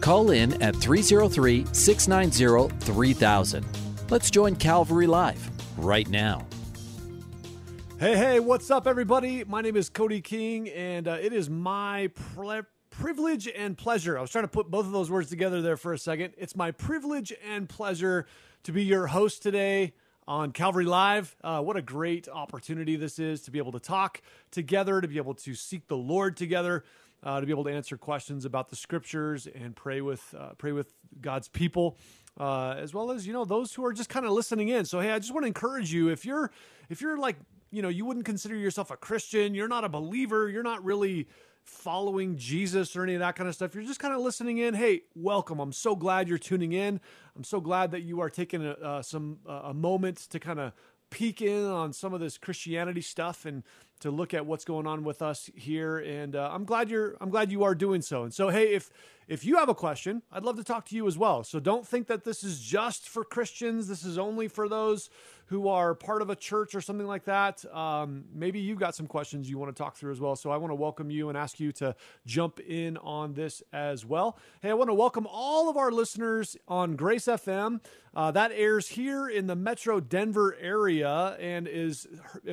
Call in at 303 690 3000. Let's join Calvary Live right now. Hey, hey, what's up, everybody? My name is Cody King, and uh, it is my ple- privilege and pleasure. I was trying to put both of those words together there for a second. It's my privilege and pleasure to be your host today on Calvary Live. Uh, what a great opportunity this is to be able to talk together, to be able to seek the Lord together. Uh, to be able to answer questions about the scriptures and pray with uh, pray with God's people, uh, as well as you know those who are just kind of listening in. So hey, I just want to encourage you if you're if you're like you know you wouldn't consider yourself a Christian, you're not a believer, you're not really following Jesus or any of that kind of stuff. You're just kind of listening in. Hey, welcome. I'm so glad you're tuning in. I'm so glad that you are taking a, uh, some uh, a moment to kind of peek in on some of this Christianity stuff and to look at what's going on with us here. And uh, I'm glad you're I'm glad you are doing so. And so, hey, if if you have a question, I'd love to talk to you as well. So don't think that this is just for Christians. This is only for those who are part of a church or something like that. Um, maybe you've got some questions you want to talk through as well. So I want to welcome you and ask you to jump in on this as well. Hey, I want to welcome all of our listeners on Grace FM. Uh, that airs here in the Metro Denver area and is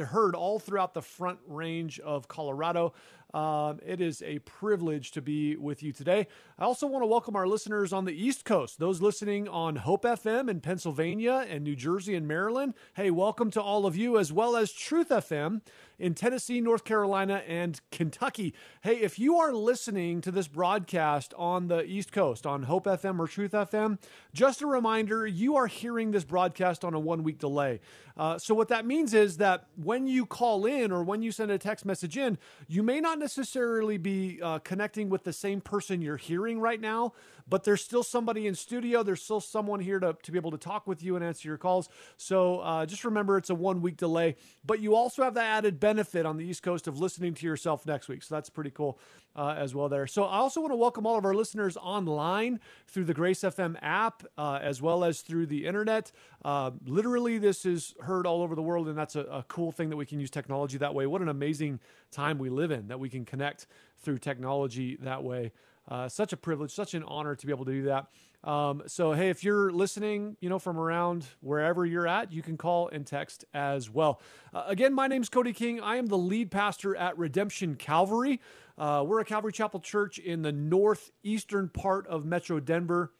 heard all throughout the front range of Colorado. Um, it is a privilege to be with you today. I also want to welcome our listeners on the East Coast, those listening on Hope FM in Pennsylvania and New Jersey and Maryland. Hey, welcome to all of you, as well as Truth FM in Tennessee, North Carolina, and Kentucky. Hey, if you are listening to this broadcast on the East Coast, on Hope FM or Truth FM, just a reminder you are hearing this broadcast on a one week delay. Uh, so, what that means is that when you call in or when you send a text message in, you may not necessarily be uh, connecting with the same person you're hearing right now, but there's still somebody in studio. There's still someone here to, to be able to talk with you and answer your calls. So, uh, just remember it's a one week delay, but you also have the added benefit on the East Coast of listening to yourself next week. So, that's pretty cool uh, as well there. So, I also want to welcome all of our listeners online through the Grace FM app uh, as well as through the internet. Uh, literally, this is heard all over the world, and that's a, a, cool thing that we can use technology that way. What an amazing time we live in that we can connect through technology that way. Uh, such a privilege, such an honor to be able to do that. Um, so, hey, if you're listening, you know, from around wherever you're at, you can call and text as well. Uh, again, my name is Cody King. I am the lead pastor at Redemption Calvary. Uh, we're a Calvary Chapel church in the northeastern part of Metro Denver.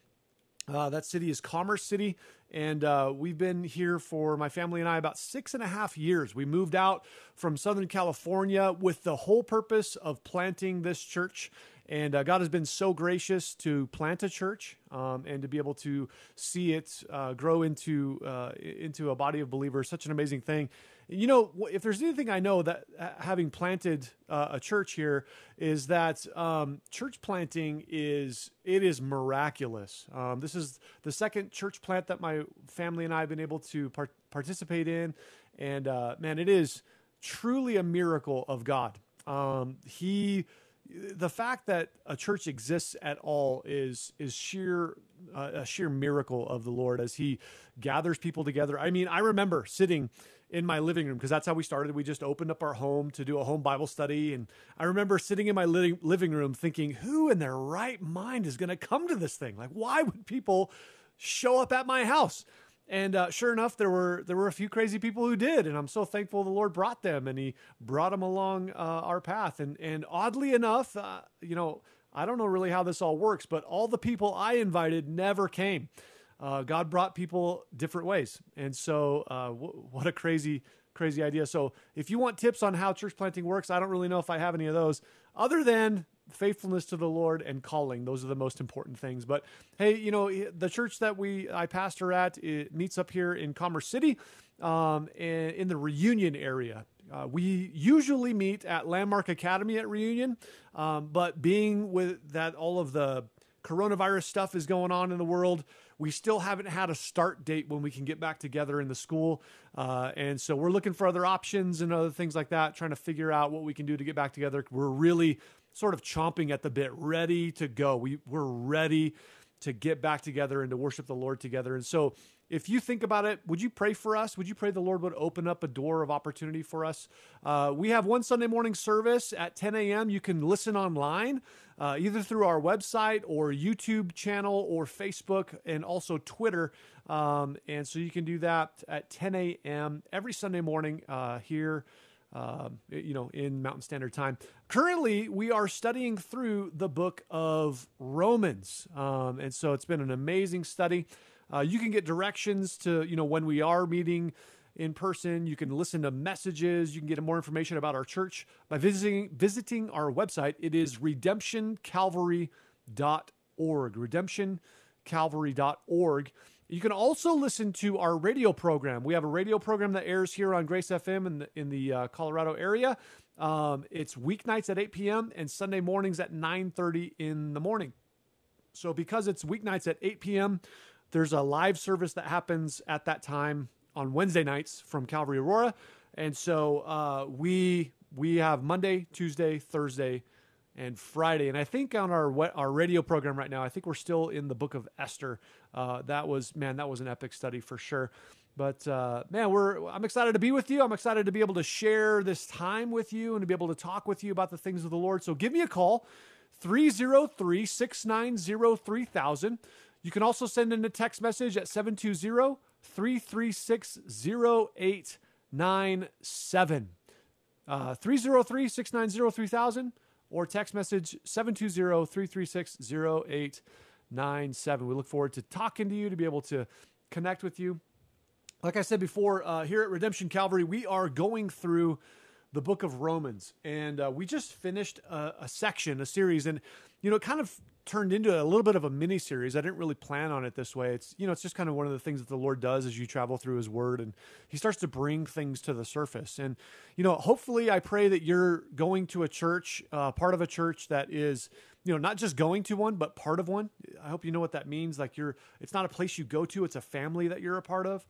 Uh, that city is Commerce City, and uh, we've been here for my family and I about six and a half years. We moved out from Southern California with the whole purpose of planting this church. And uh, God has been so gracious to plant a church um, and to be able to see it uh, grow into uh, into a body of believers. Such an amazing thing. You know, if there's anything I know that having planted uh, a church here is that um, church planting is it is miraculous. Um, this is the second church plant that my family and I have been able to part- participate in, and uh, man, it is truly a miracle of God. Um, he the fact that a church exists at all is is sheer uh, a sheer miracle of the Lord as He gathers people together. I mean, I remember sitting in my living room because that's how we started. We just opened up our home to do a home Bible study, and I remember sitting in my living living room thinking, "Who in their right mind is going to come to this thing? Like, why would people show up at my house?" And uh, sure enough, there were there were a few crazy people who did, and I'm so thankful the Lord brought them, and He brought them along uh, our path. And and oddly enough, uh, you know, I don't know really how this all works, but all the people I invited never came. Uh, God brought people different ways, and so uh, w- what a crazy crazy idea. So if you want tips on how church planting works, I don't really know if I have any of those, other than faithfulness to the Lord and calling. Those are the most important things. But hey, you know, the church that we I pastor at it meets up here in Commerce City, um, in the Reunion area. Uh, we usually meet at Landmark Academy at Reunion, um, but being with that all of the coronavirus stuff is going on in the world. We still haven't had a start date when we can get back together in the school. Uh, and so we're looking for other options and other things like that, trying to figure out what we can do to get back together. We're really sort of chomping at the bit, ready to go. We, we're ready to get back together and to worship the Lord together. And so if you think about it, would you pray for us? Would you pray the Lord would open up a door of opportunity for us? Uh, we have one Sunday morning service at 10 a.m. You can listen online, uh, either through our website or YouTube channel or Facebook and also Twitter. Um, and so you can do that at 10 a.m. every Sunday morning uh, here. Uh, you know, in Mountain Standard Time. Currently, we are studying through the book of Romans, um, and so it's been an amazing study. Uh, you can get directions to, you know, when we are meeting in person. You can listen to messages. You can get more information about our church by visiting visiting our website. It is redemptioncalvary.org. Redemptioncalvary.org. You can also listen to our radio program. We have a radio program that airs here on Grace FM in the, in the uh, Colorado area. Um, it's weeknights at 8 p.m. and Sunday mornings at 9:30 in the morning. So because it's weeknights at 8 p.m., there's a live service that happens at that time on Wednesday nights from Calvary Aurora, and so uh, we we have Monday, Tuesday, Thursday, and Friday. And I think on our our radio program right now, I think we're still in the Book of Esther. Uh, that was man, that was an epic study for sure. But uh, man, we're I'm excited to be with you. I'm excited to be able to share this time with you and to be able to talk with you about the things of the Lord. So give me a call, 303 690 3000. You can also send in a text message at 720 336 0897. Uh, 303 690 3000 or text message 720 336 0897. We look forward to talking to you, to be able to connect with you. Like I said before, uh, here at Redemption Calvary, we are going through the book of Romans, and uh, we just finished a, a, section, a series, and you know, kind of turned into a little bit of a mini series. I didn't really plan on it this way. It's you know, it's just kind of one of the things that the Lord does as you travel through His Word, and He starts to bring things to the surface. And you know, hopefully, I pray that you're going to a church, uh, part of a church that is you know not just going to one but part of one i hope you know what that means like you're it's not a place you go to it's a family that you're a part of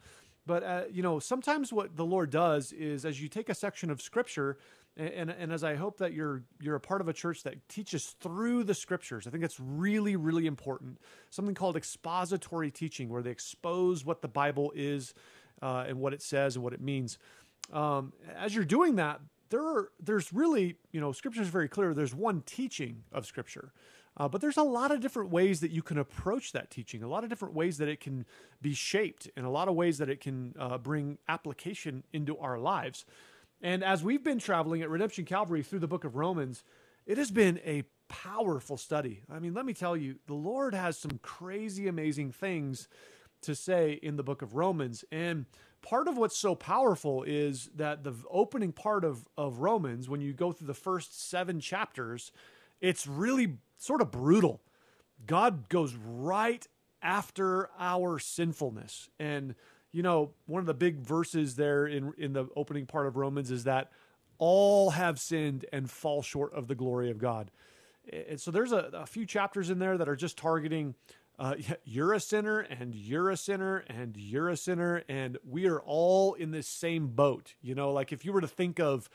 but uh, you know sometimes what the lord does is as you take a section of scripture and, and as I hope that you're you're a part of a church that teaches through the scriptures, I think that's really really important. Something called expository teaching, where they expose what the Bible is uh, and what it says and what it means. Um, as you're doing that, there are there's really you know Scripture is very clear. There's one teaching of Scripture. Uh, but there's a lot of different ways that you can approach that teaching, a lot of different ways that it can be shaped, and a lot of ways that it can uh, bring application into our lives. And as we've been traveling at Redemption Calvary through the book of Romans, it has been a powerful study. I mean, let me tell you, the Lord has some crazy, amazing things to say in the book of Romans. And part of what's so powerful is that the opening part of, of Romans, when you go through the first seven chapters, it's really sort of brutal. God goes right after our sinfulness. And you know, one of the big verses there in in the opening part of Romans is that all have sinned and fall short of the glory of God. And so there's a, a few chapters in there that are just targeting uh, you're a sinner and you're a sinner and you're a sinner and we are all in this same boat. You know, like if you were to think of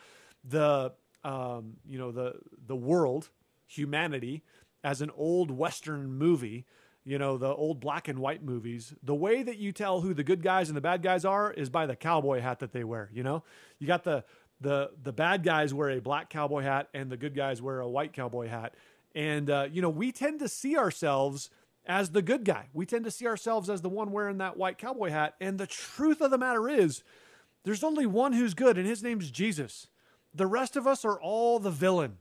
the um, you know the the world, humanity as an old western movie you know, the old black and white movies, the way that you tell who the good guys and the bad guys are is by the cowboy hat that they wear, you know? You got the the the bad guys wear a black cowboy hat and the good guys wear a white cowboy hat. And uh, you know, we tend to see ourselves as the good guy. We tend to see ourselves as the one wearing that white cowboy hat. And the truth of the matter is, there's only one who's good, and his name's Jesus. The rest of us are all the villain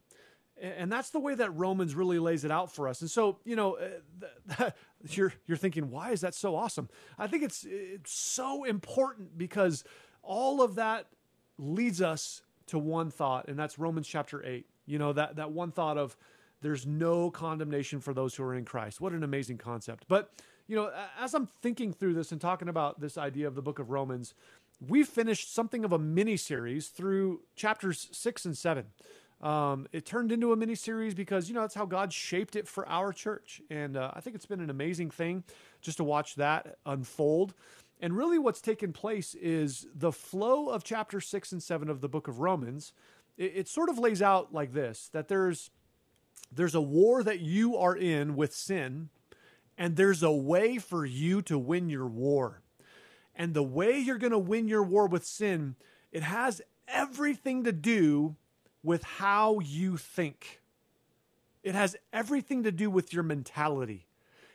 and that's the way that Romans really lays it out for us. And so, you know, uh, you're you're thinking, why is that so awesome? I think it's it's so important because all of that leads us to one thought, and that's Romans chapter eight. You know that that one thought of there's no condemnation for those who are in Christ. What an amazing concept! But you know, as I'm thinking through this and talking about this idea of the book of Romans, we finished something of a mini series through chapters six and seven. Um, it turned into a mini series because you know that's how God shaped it for our church, and uh, I think it's been an amazing thing just to watch that unfold. And really, what's taken place is the flow of chapter six and seven of the book of Romans. It, it sort of lays out like this: that there's there's a war that you are in with sin, and there's a way for you to win your war. And the way you're going to win your war with sin, it has everything to do with how you think. It has everything to do with your mentality.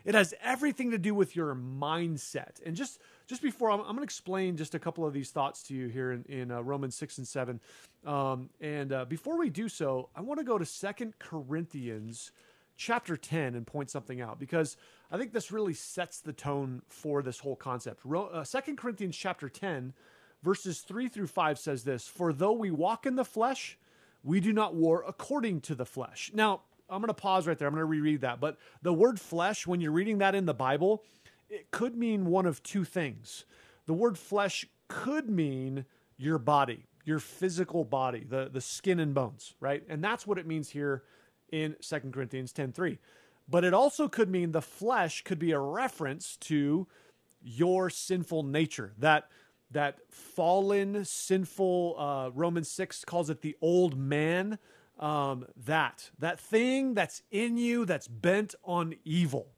It has everything to do with your mindset. And just just before I'm, I'm going to explain just a couple of these thoughts to you here in, in uh, Romans six and seven. Um, and uh, before we do so, I want to go to Second Corinthians chapter 10 and point something out because I think this really sets the tone for this whole concept. Uh, Second Corinthians chapter 10 verses 3 through 5 says this, "For though we walk in the flesh, we do not war according to the flesh." Now, I'm going to pause right there. I'm going to reread that. But the word flesh when you're reading that in the Bible, it could mean one of two things. The word flesh could mean your body, your physical body, the the skin and bones, right? And that's what it means here in 2 Corinthians 10:3. But it also could mean the flesh could be a reference to your sinful nature. That that fallen, sinful uh, Romans 6 calls it the old man. Um, that that thing that's in you that's bent on evil.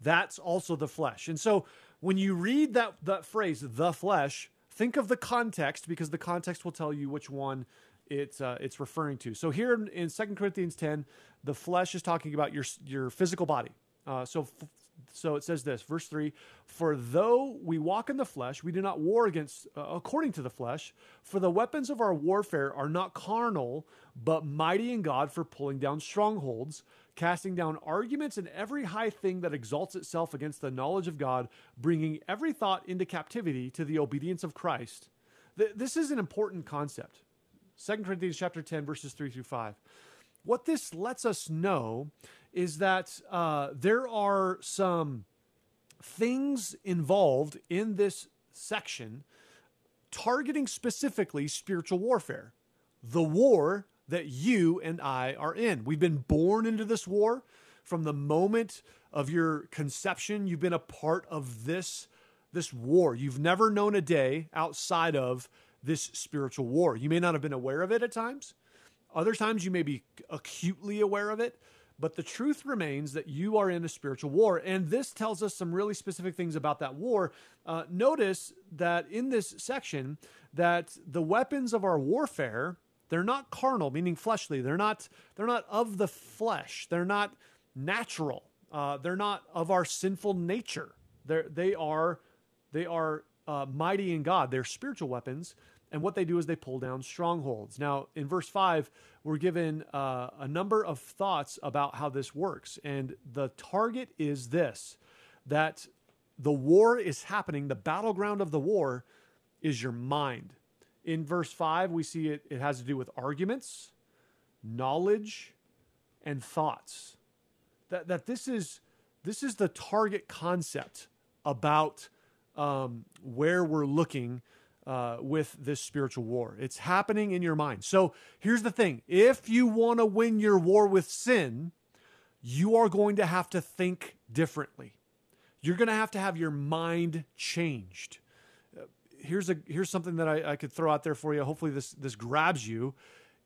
That's also the flesh. And so when you read that that phrase, the flesh, think of the context because the context will tell you which one it's uh, it's referring to. So here in, 2 Corinthians 10, the flesh is talking about your your physical body. Uh, so f- so it says this, verse 3 For though we walk in the flesh, we do not war against uh, according to the flesh, for the weapons of our warfare are not carnal, but mighty in God for pulling down strongholds, casting down arguments and every high thing that exalts itself against the knowledge of God, bringing every thought into captivity to the obedience of Christ. Th- this is an important concept. 2 Corinthians chapter 10 verses 3 through 5. What this lets us know is that uh, there are some things involved in this section targeting specifically spiritual warfare, the war that you and I are in. We've been born into this war from the moment of your conception. You've been a part of this this war. You've never known a day outside of this spiritual war. You may not have been aware of it at times. Other times you may be acutely aware of it, but the truth remains that you are in a spiritual war. And this tells us some really specific things about that war. Uh, notice that in this section, that the weapons of our warfare, they're not carnal, meaning fleshly. They're not, they're not of the flesh. They're not natural. Uh, they're not of our sinful nature. They're, they are, they are uh, mighty in God. They're spiritual weapons and what they do is they pull down strongholds. Now, in verse 5, we're given uh, a number of thoughts about how this works. And the target is this that the war is happening, the battleground of the war is your mind. In verse 5, we see it, it has to do with arguments, knowledge, and thoughts. That, that this is this is the target concept about um, where we're looking uh, with this spiritual war. It's happening in your mind. So here's the thing if you want to win your war with sin, you are going to have to think differently. You're going to have to have your mind changed. Uh, here's a here's something that I, I could throw out there for you. Hopefully this this grabs you.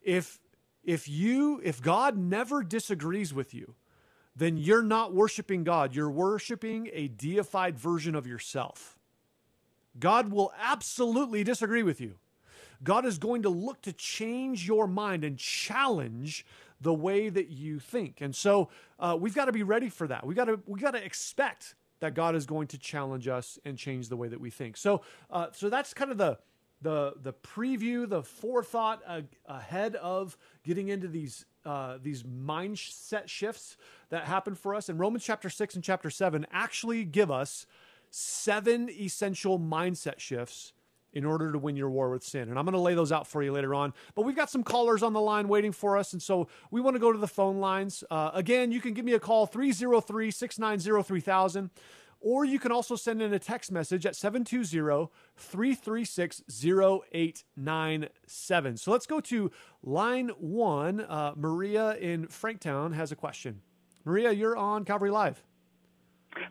If if you if God never disagrees with you, then you're not worshiping God. You're worshiping a deified version of yourself. God will absolutely disagree with you. God is going to look to change your mind and challenge the way that you think. And so uh, we've got to be ready for that. We got to we got to expect that God is going to challenge us and change the way that we think. So uh, so that's kind of the the the preview, the forethought ahead of getting into these uh, these mindset shifts that happen for us. And Romans chapter six and chapter seven actually give us seven essential mindset shifts in order to win your war with sin. And I'm going to lay those out for you later on. But we've got some callers on the line waiting for us. And so we want to go to the phone lines. Uh, again, you can give me a call 303 690 3000 or you can also send in a text message at 720-336-0897. So let's go to line one. Uh, Maria in Franktown has a question. Maria, you're on Calvary Live.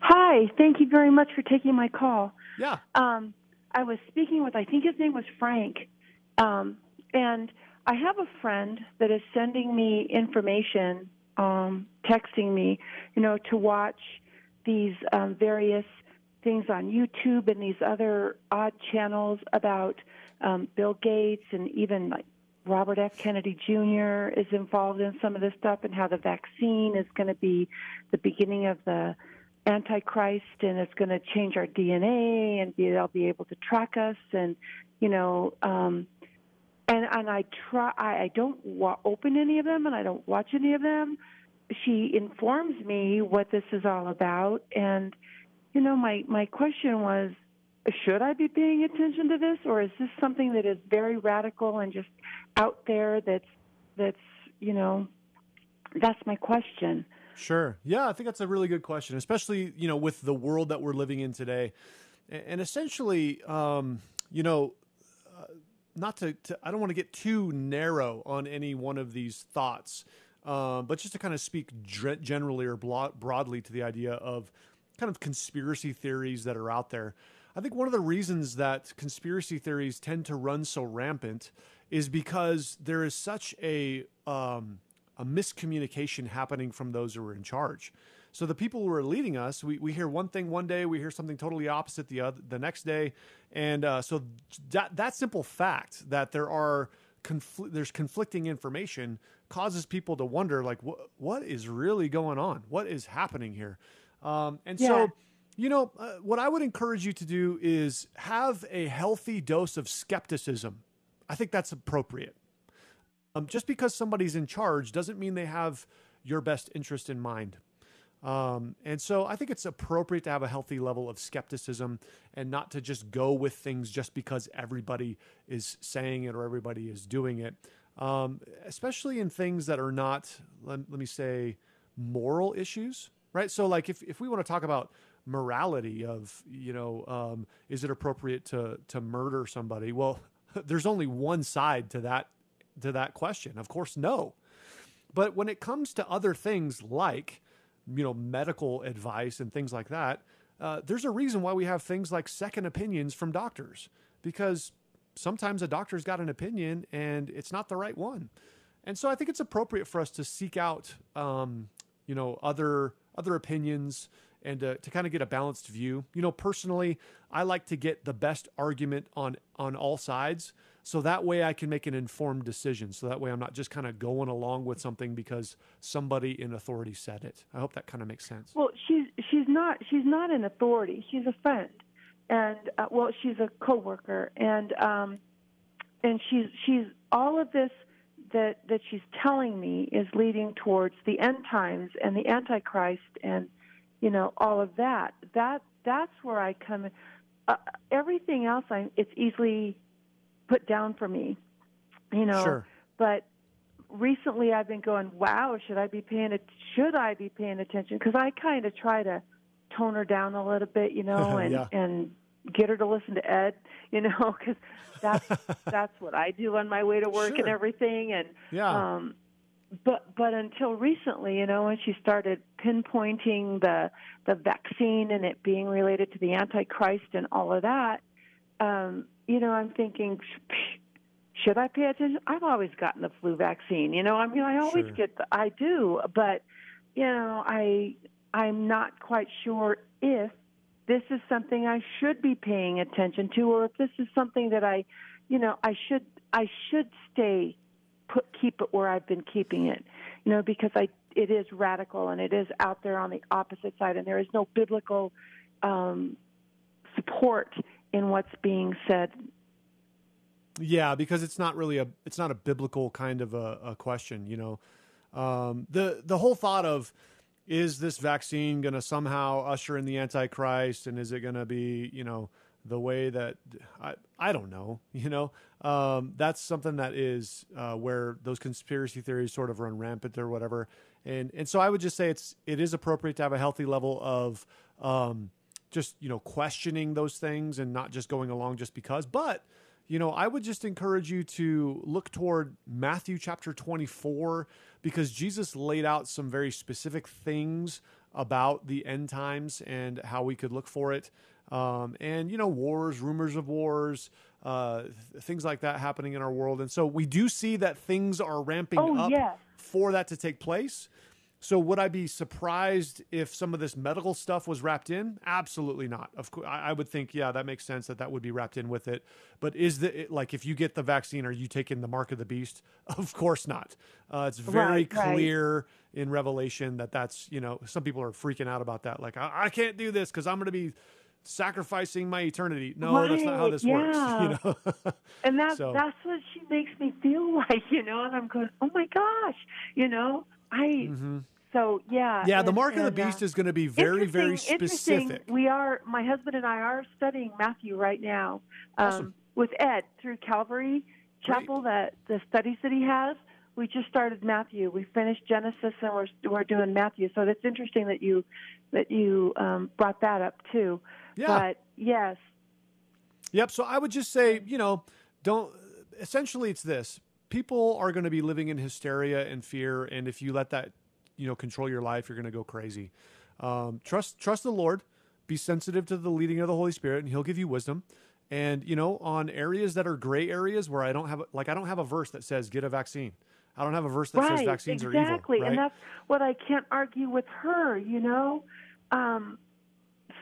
Hi, thank you very much for taking my call. Yeah. Um, I was speaking with, I think his name was Frank, um, and I have a friend that is sending me information, um, texting me, you know, to watch these um, various things on YouTube and these other odd channels about um, Bill Gates and even like Robert F. Kennedy Jr. is involved in some of this stuff and how the vaccine is going to be the beginning of the Antichrist and it's going to change our DNA and be, they'll be able to track us and you know um, and and I try I, I don't wa- open any of them and I don't watch any of them. She informs me what this is all about and you know my my question was should I be paying attention to this or is this something that is very radical and just out there that's that's you know that's my question. Sure. Yeah, I think that's a really good question, especially you know with the world that we're living in today, and essentially, um, you know, uh, not to, to, I don't want to get too narrow on any one of these thoughts, uh, but just to kind of speak generally or broadly to the idea of kind of conspiracy theories that are out there. I think one of the reasons that conspiracy theories tend to run so rampant is because there is such a um, a miscommunication happening from those who are in charge. So the people who are leading us, we, we hear one thing one day, we hear something totally opposite the other the next day, and uh, so that that simple fact that there are confl- there's conflicting information causes people to wonder like what what is really going on, what is happening here, um, and yeah. so you know uh, what I would encourage you to do is have a healthy dose of skepticism. I think that's appropriate. Um, just because somebody's in charge doesn't mean they have your best interest in mind. Um, and so I think it's appropriate to have a healthy level of skepticism and not to just go with things just because everybody is saying it or everybody is doing it, um, especially in things that are not, let, let me say, moral issues, right? So, like if, if we want to talk about morality of, you know, um, is it appropriate to, to murder somebody? Well, there's only one side to that to that question? Of course, no. But when it comes to other things like, you know, medical advice and things like that, uh, there's a reason why we have things like second opinions from doctors because sometimes a doctor's got an opinion and it's not the right one. And so I think it's appropriate for us to seek out, um, you know, other other opinions and uh, to kind of get a balanced view. You know, personally, I like to get the best argument on on all sides so that way I can make an informed decision. So that way I'm not just kind of going along with something because somebody in authority said it. I hope that kind of makes sense. Well, she's she's not she's not an authority. She's a friend, and uh, well, she's a coworker, and um, and she's she's all of this that that she's telling me is leading towards the end times and the antichrist and you know all of that that that's where i come in. Uh, everything else i it's easily put down for me, you know. Sure. But recently, I've been going, "Wow, should I be paying? A, should I be paying attention?" Because I kind of try to tone her down a little bit, you know, and yeah. and get her to listen to Ed, you know, because that's that's what I do on my way to work sure. and everything, and yeah. um, but but until recently, you know, when she started pinpointing the the vaccine and it being related to the Antichrist and all of that, um, you know, I'm thinking, should I pay attention? I've always gotten the flu vaccine. You know, I mean, I always sure. get the, I do, but you know, I I'm not quite sure if this is something I should be paying attention to, or if this is something that I, you know, I should I should stay put keep it where I've been keeping it, you know, because I it is radical and it is out there on the opposite side, and there is no biblical um, support in what's being said. Yeah, because it's not really a it's not a biblical kind of a, a question. You know, um, the the whole thought of is this vaccine going to somehow usher in the antichrist, and is it going to be you know the way that I I don't know. You know, um, that's something that is uh, where those conspiracy theories sort of run rampant or whatever. And and so I would just say it's it is appropriate to have a healthy level of um, just you know questioning those things and not just going along just because. But you know, I would just encourage you to look toward Matthew chapter 24 because Jesus laid out some very specific things about the end times and how we could look for it. Um, and, you know, wars, rumors of wars, uh, th- things like that happening in our world. And so we do see that things are ramping Oh, up yes. for that to take place. So would I be surprised if some of this medical stuff was wrapped in? Absolutely not. Of course, I I would think, yeah, that makes sense that that would be wrapped in with it. But is the it, like if you get the vaccine, are you taking the mark of the beast? Of course not. Uh, it's very Right, right. clear in Revelation that that's you know some people are freaking out about that. Like I, I can't do this because I'm going to be sacrificing my eternity. No, that's not how this yeah. works. You know. And that So- that's what she makes me feel like, you know. And I'm going, oh my gosh, you know. I so yeah. Mm-hmm. yeah, the and- mark of the and, uh, beast is going to be very, very specific. We are, my husband and I are studying Matthew right now um, Awesome. with Ed through Calvary Chapel, that the studies that he has. We just started Matthew. We finished Genesis, and we're we're doing Matthew. So that's interesting that you that you um, brought that up too. Yeah. But yes, Yep. So I would just say, you know, don't. Essentially, it's this: people are going to be living in hysteria and fear, and if you let that, you know, control your life, you're going to go crazy. Um, trust, trust the Lord. Be sensitive to the leading of the Holy Spirit, and He'll give you wisdom. And you know, on areas that are gray areas where I don't have, like, I don't have a verse that says get a vaccine. I don't have a verse that says vaccines exactly, are evil. Right? and that's what I can't argue with her. You know, um,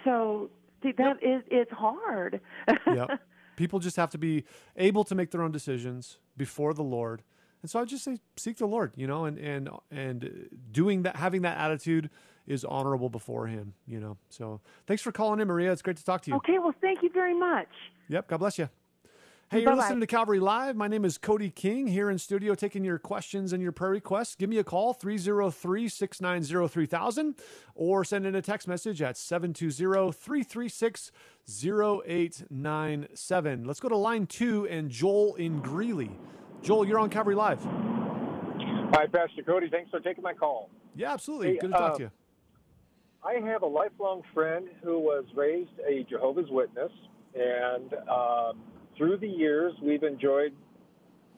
so see, that is it's hard. yep. People just have to be able to make their own decisions before the Lord. And so I just say seek the Lord, you know, and and and doing that having that attitude is honorable before him, you know. So thanks for calling in, Maria. It's great to talk to you. Okay, well, thank you very much. Yep, God bless you. Hey, you're Bye-bye. listening to Calvary Live. My name is Cody King here in studio taking your questions and your prayer requests. Give me a call, 303 690 3000, or send in a text message at 720 336 0897. Let's go to line two and Joel in Greeley. Joel, you're on Calvary Live. Hi, Pastor Cody. Thanks for taking my call. Yeah, absolutely. Hey, Good to talk uh, to you. I have a lifelong friend who was raised a Jehovah's Witness, and um, through the years, we've enjoyed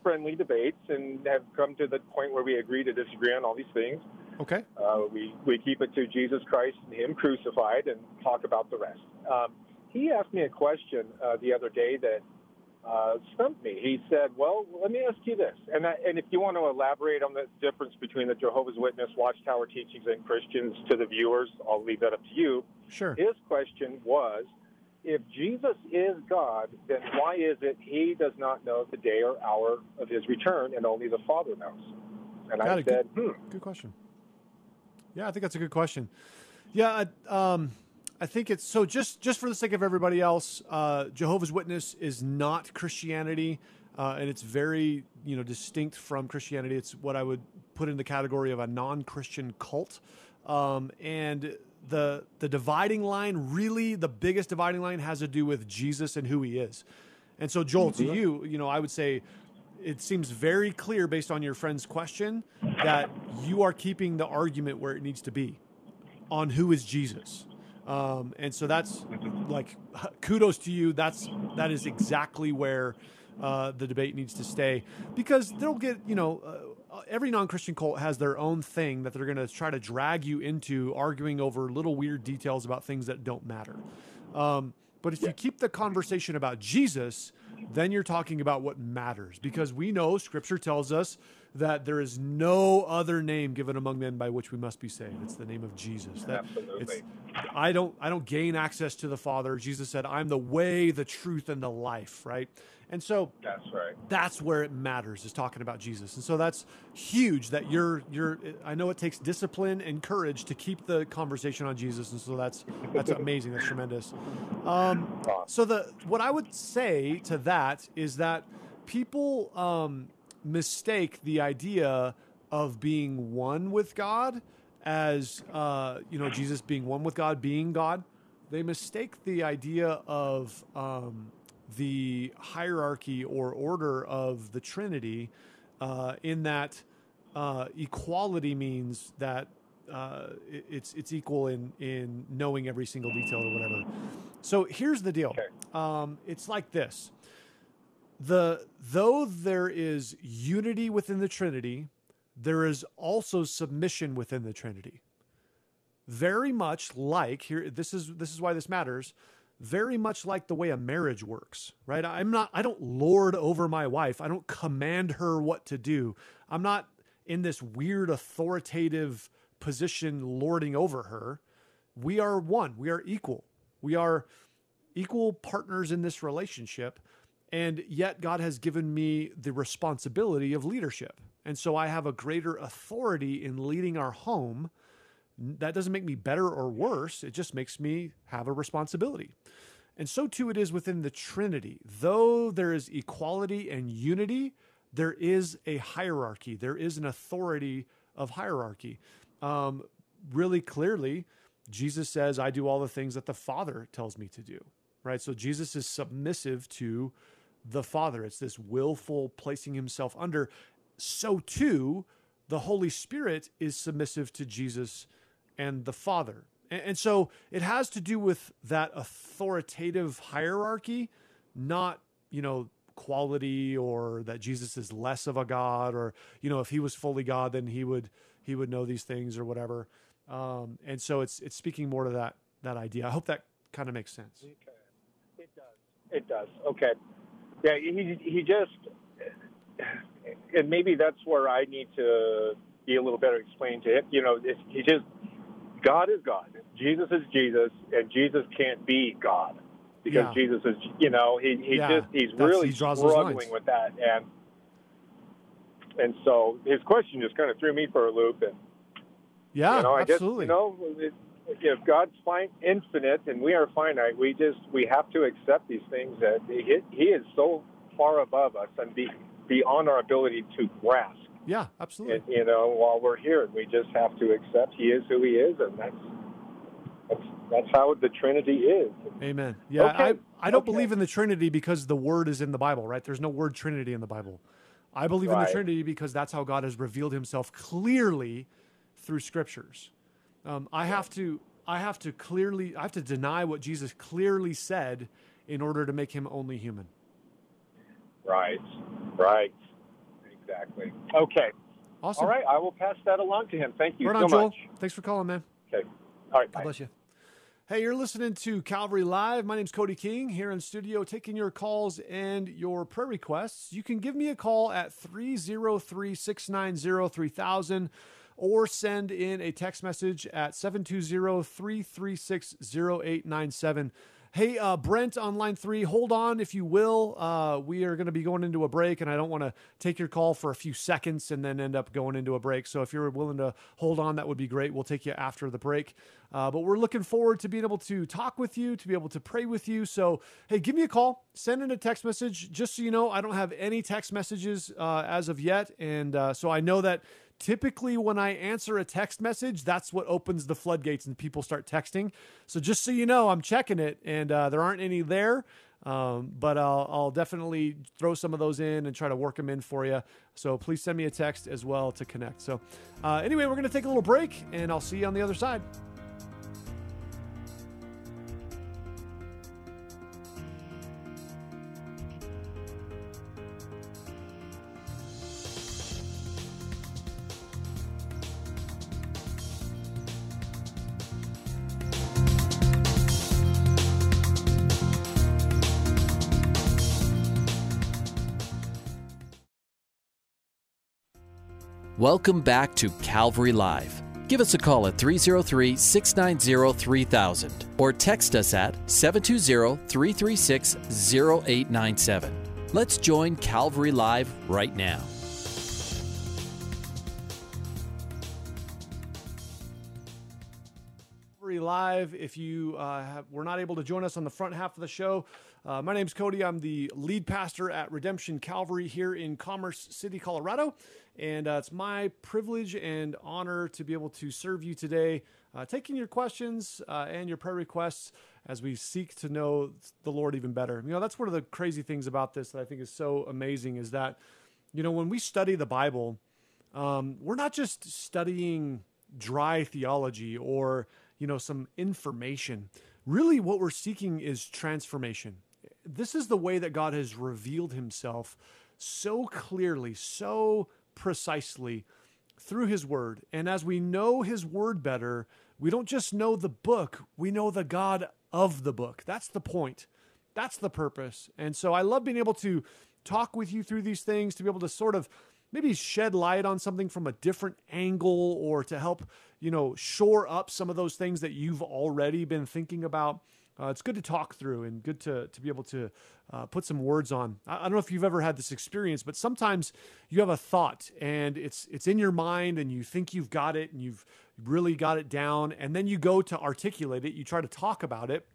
friendly debates and have come to the point where we agree to disagree on all these things. Okay. Uh, we, we keep it to Jesus Christ and Him crucified and talk about the rest. Um, he asked me a question uh, the other day that uh, stumped me. He said, Well, let me ask you this. And, I, and if you want to elaborate on the difference between the Jehovah's Witness Watchtower teachings and Christians to the viewers, I'll leave that up to you. Sure. His question was if Jesus is God, then why is it he does not know the day or hour of his return and only the Father knows? And Got I it. said, Good, hmm. good question. Yeah, I think that's a good question. Yeah, I, um, I think it's so. Just just for the sake of everybody else, uh, Jehovah's Witness is not Christianity, uh, and it's very you know distinct from Christianity. It's what I would put in the category of a non-Christian cult, um, and the the dividing line, really, the biggest dividing line, has to do with Jesus and who He is. And so, Joel, to you, you know, I would say it seems very clear based on your friend's question that you are keeping the argument where it needs to be on who is Jesus. Um, and so that's like kudos to you. That's that is exactly where uh, the debate needs to stay because they'll get you know uh, every non-Christian cult has their own thing that they're going to try to drag you into arguing over little weird details about things that don't matter. Um, but if you keep the conversation about Jesus, then you're talking about what matters because we know Scripture tells us that there is no other name given among men by which we must be saved. It's the name of Jesus. That, Absolutely. It's, I don't I don't gain access to the Father. Jesus said, "I'm the way, the truth, and the life." Right, and so That's right. that's where it matters is talking about Jesus. And so that's huge that you're you're I know it takes discipline and courage to keep the conversation on Jesus and so that's that's amazing. That's tremendous. Um, so the what I would say to that is that people um, mistake the idea of being one with God as uh, you know Jesus being one with God, being God. They mistake the idea of um, the hierarchy or order of the Trinity uh, in that uh, equality means that uh, it's it's equal in in knowing every single detail or whatever. So here's the deal. Um, it's like this: the though there is unity within the Trinity, there is also submission within the Trinity. Very much like here, this is this is why this matters. Very much like the way a marriage works, right? I'm not. I don't lord over my wife. I don't command her what to do. I'm not in this weird authoritative position lording over her. We are one. We are equal. We are equal partners in this relationship. And yet, God has given me the responsibility of leadership. And so I have a greater authority in leading our home. That doesn't make me better or worse. It just makes me have a responsibility. And so too it is within the Trinity. Though there is equality and unity, there is a hierarchy. There is an authority of hierarchy. Um, really clearly, Jesus says, I do all the things that the Father tells me to do, right? So Jesus is submissive to the Father. It's this willful placing himself under. So too, the Holy Spirit is submissive to Jesus and the Father. And, so it has to do with that authoritative hierarchy, not, you know, quality or that Jesus is less of a God or, you know, if he was fully God, then he would he would know these things or whatever. Um, and so it's it's speaking more to that that idea. I hope that kind of makes sense. It does. It does. Okay. Yeah, he he just, and maybe that's where I need to be a little better explained to him. You know, he just God is God. Jesus is Jesus, and Jesus can't be God because Yeah. Jesus is. You know, he he Yeah, just he's that's- really he struggling with that, and and so his question just kind of threw me for a loop, and Yeah, you know, I absolutely. Just, you know, it, if God's fin- infinite and we are finite, we just we have to accept these things that he, he is so far above us and be, beyond our ability to grasp. Yeah, absolutely. And, you know, while we're here, we just have to accept He is who He is, and that's that's that's how the Trinity is. Amen. Yeah, Okay. I, I don't Okay. believe in the Trinity because the word is in the Bible, right? There's no word Trinity in the Bible. I believe in the Trinity because that's how God has revealed himself clearly through scriptures. Um, I have to I have to clearly I have to deny what Jesus clearly said in order to make him only human. Right. Right. Exactly. Okay. Awesome. All right. I will pass that along to him. Thank you Right so on, Joel. much. Thanks for calling, man. Okay. All right. God Bye. bless you. Hey, you're listening to Calvary Live. My name's Cody King here in studio, taking your calls and your prayer requests. You can give me a call at 303 690 3000 or send in a text message at 720 336 0897. Hey, uh, Brent on line three, hold on if you will. Uh, we are going to be going into a break, and I don't want to take your call for a few seconds and then end up going into a break. So if you're willing to hold on, that would be great. We'll take you after the break. Uh, but we're looking forward to being able to talk with you, to be able to pray with you. So, hey, give me a call, send in a text message. Just so you know, I don't have any text messages uh, as of yet. And uh, so I know that typically when I answer a text message, that's what opens the floodgates and people start texting. So just so you know, I'm checking it and uh, there aren't any there. Um, but I'll, I'll definitely throw some of those in and try to work them in for you. So please send me a text as well to connect. So uh, anyway, we're going to take a little break and I'll see you on the other side. Welcome back to Calvary Live. Give us a call at 303 690 3000 or text us at 720 336 0897. Let's join Calvary Live right now. Live. If you uh, have, were not able to join us on the front half of the show, uh, my name's Cody. I'm the lead pastor at Redemption Calvary here in Commerce City, Colorado. And uh, it's my privilege and honor to be able to serve you today, uh, taking your questions uh, and your prayer requests as we seek to know the Lord even better. You know, that's one of the crazy things about this that I think is so amazing is that, you know, when we study the Bible, um, we're not just studying dry theology or you know some information. Really, what we're seeking is transformation. This is the way that God has revealed Himself so clearly, so precisely through His Word. And as we know His Word better, we don't just know the book, we know the God of the book. That's the point. That's the purpose. And so I love being able to talk with you through these things, to be able to sort of maybe shed light on something from a different angle or to help, you know, shore up some of those things that you've already been thinking about. Uh, it's good to talk through and good to, to be able to uh, put some words on. I, I, don't know if you've ever had this experience, but sometimes you have a thought and it's it's in your mind and you think you've got it and you've really got it down, and then you go to articulate it, you try to talk about it,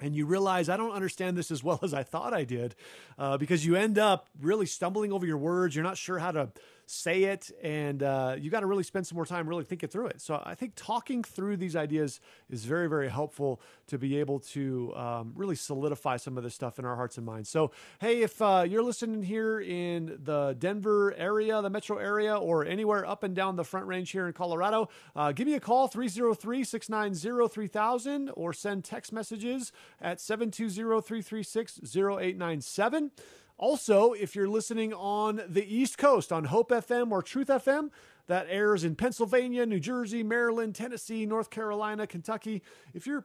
and you realize I don't understand this as well as I thought I did, uh, because you end up really stumbling over your words. You're not sure how to say it, and uh, you got to really spend some more time really thinking through it. So I think talking through these ideas is very, very helpful to be able to um, really solidify some of this stuff in our hearts and minds. So hey, if uh, you're listening here in the Denver area, the metro area, or anywhere up and down the Front Range here in Colorado, uh, give me a call 303 690 3000 or send text messages at 720 336 0897. Also, if you're listening on the East Coast on Hope FM or Truth FM, that airs in Pennsylvania, New Jersey, Maryland, Tennessee, North Carolina, Kentucky. If you're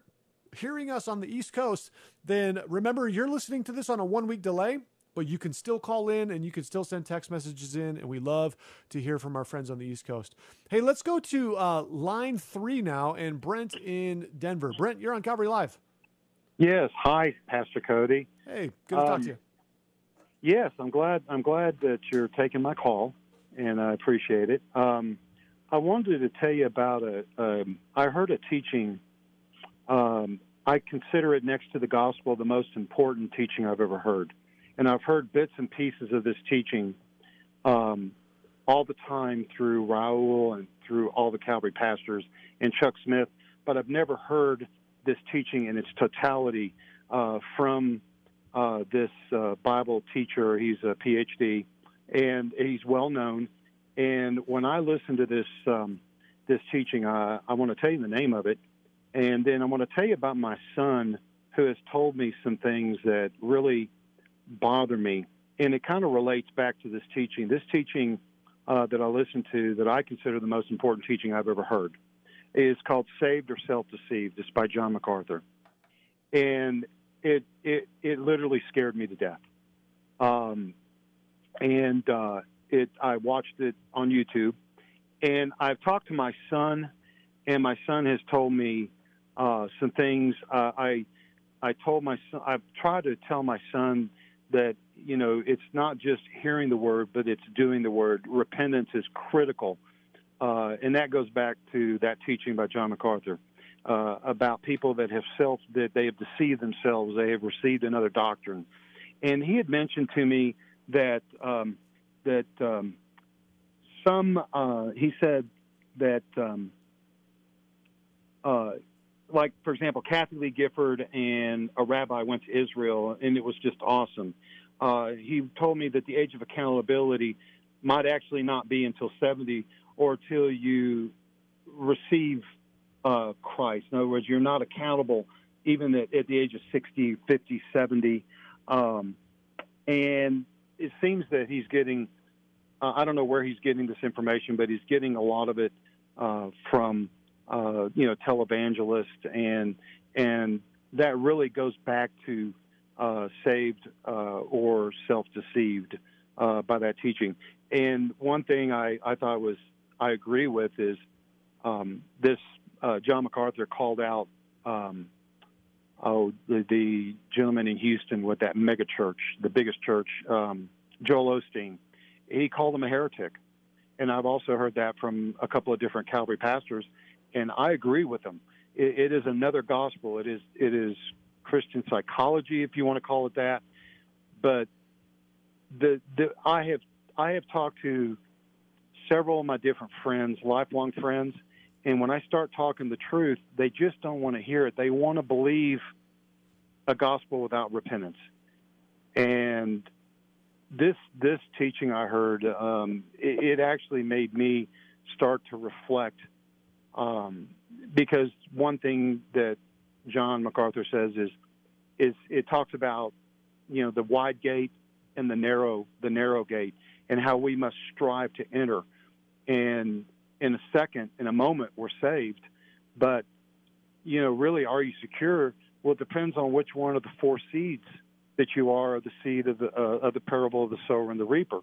hearing us on the East Coast, then remember you're listening to this on a one week delay, but you can still call in and you can still send text messages in. And we love to hear from our friends on the East Coast. Hey, let's go to uh, line three now and Brent in Denver. Brent, you're on Calvary Live. Yes. Hi, Pastor Cody. Hey, good to um, talk to you. Yes, I'm glad. I'm glad that you're taking my call, and I appreciate it. Um, I wanted to tell you about a. Um, I heard a teaching. Um, I consider it next to the gospel the most important teaching I've ever heard, and I've heard bits and pieces of this teaching um, all the time through Raul and through all the Calvary pastors and Chuck Smith, but I've never heard this teaching in its totality uh, from uh, this uh, Bible teacher. He's a PhD, and he's well known. And when I listen to this um, this teaching, I, I want to tell you the name of it, and then I want to tell you about my son who has told me some things that really bother me, and it kind of relates back to this teaching. This teaching uh, that I listen to, that I consider the most important teaching I've ever heard, is called "Saved or Self-Deceived." It's by John MacArthur, and it it it literally scared me to death. Um, and uh, it I watched it on YouTube, and I've talked to my son, and my son has told me uh, some things. Uh, I I told my son I've tried to tell my son that you know it's not just hearing the word, but it's doing the word. Repentance is critical, uh, and that goes back to that teaching by John MacArthur uh, about people that have self that they have deceived themselves, they have received another doctrine, and he had mentioned to me that um, that um, some uh, he said that um, uh, like for example, Kathie Lee Gifford and a rabbi went to Israel, and it was just awesome. Uh, he told me that the age of accountability might actually not be until 70 or till you receive uh, Christ. In other words, you're not accountable even at, at the age of 60, 50, 70. Um, and it seems that he's getting, uh, I don't know where he's getting this information, but he's getting a lot of it uh, from, uh, you know, televangelists. And, and that really goes back to uh, saved uh, or self deceived by that teaching. And one thing I, I thought was, I agree with is um, this uh, John MacArthur called out um, oh the, the gentleman in Houston with that mega church, the biggest church, um, Joel Osteen. He called him a heretic, and I've also heard that from a couple of different Calvary pastors, and I agree with them. it, it is another gospel. It is it is Christian psychology, if you want to call it that. But the the I have I have talked to several of my different friends, lifelong friends and when I start talking the truth, they just don't want to hear it. They want to believe a gospel without repentance. And this this teaching I heard, um, it, it, actually made me start to reflect um, because one thing that John MacArthur says is is it talks about you know the wide gate and the narrow the narrow gate and how we must strive to enter and in a second in a moment we're saved. But you know really are you secure? Well it depends on which one of the four seeds that you are of the seed of the uh, of the parable of the sower and the reaper.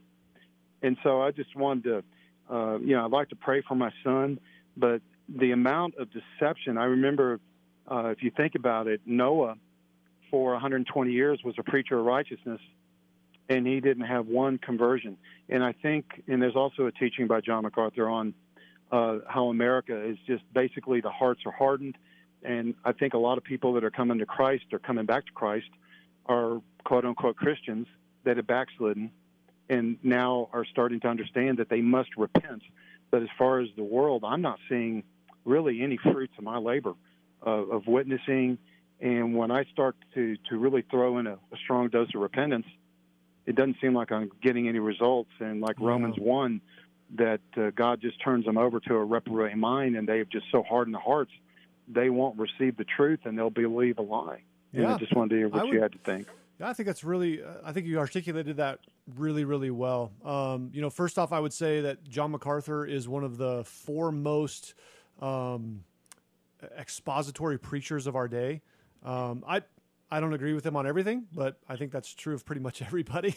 And so I just wanted to uh, you know I'd like to pray for my son but the amount of deception I remember uh, if you think about it Noah for 120 years was a preacher of righteousness and he didn't have one conversion. And I think, and there's also a teaching by John MacArthur on uh, how America is just basically the hearts are hardened. And I think a lot of people that are coming to Christ or coming back to Christ are quote unquote Christians that have backslidden and now are starting to understand that they must repent. But as far as the world, I'm not seeing really any fruits of my labor uh, of witnessing. And when I start to, to really throw in a, a strong dose of repentance, it doesn't seem like I'm getting any results. And like. Romans 1, that uh, God just turns them over to a reprobate mind and they have just so hardened the hearts, they won't receive the truth and they'll believe a lie. And yeah. I just wanted to hear what would, you had to think. Yeah, I think that's really, uh, I think you articulated that really, really well. Um, you know, first off, I would say that John MacArthur is one of the foremost um, expository preachers of our day. Um, I I don't agree with him on everything, but I think that's true of pretty much everybody.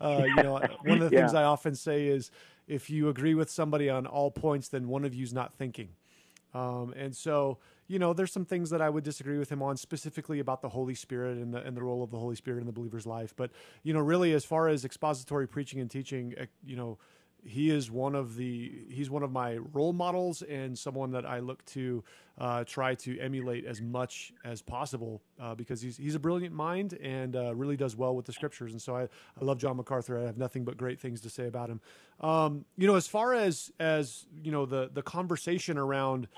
uh, you know, one of the yeah. things I often say is, if you agree with somebody on all points, then one of you's not thinking. Um, and so, you know, there's some things that I would disagree with him on, specifically about the Holy Spirit and the and the role of the Holy Spirit in the believer's life. But you know, really, as far as expository preaching and teaching, eh, you know, he is one of the he's one of my role models and someone that I look to uh, try to emulate as much as possible uh, because he's he's a brilliant mind and uh, really does well with the scriptures. And so I, I love John MacArthur. I have nothing but great things to say about him. Um, you know as far as as you know the the conversation around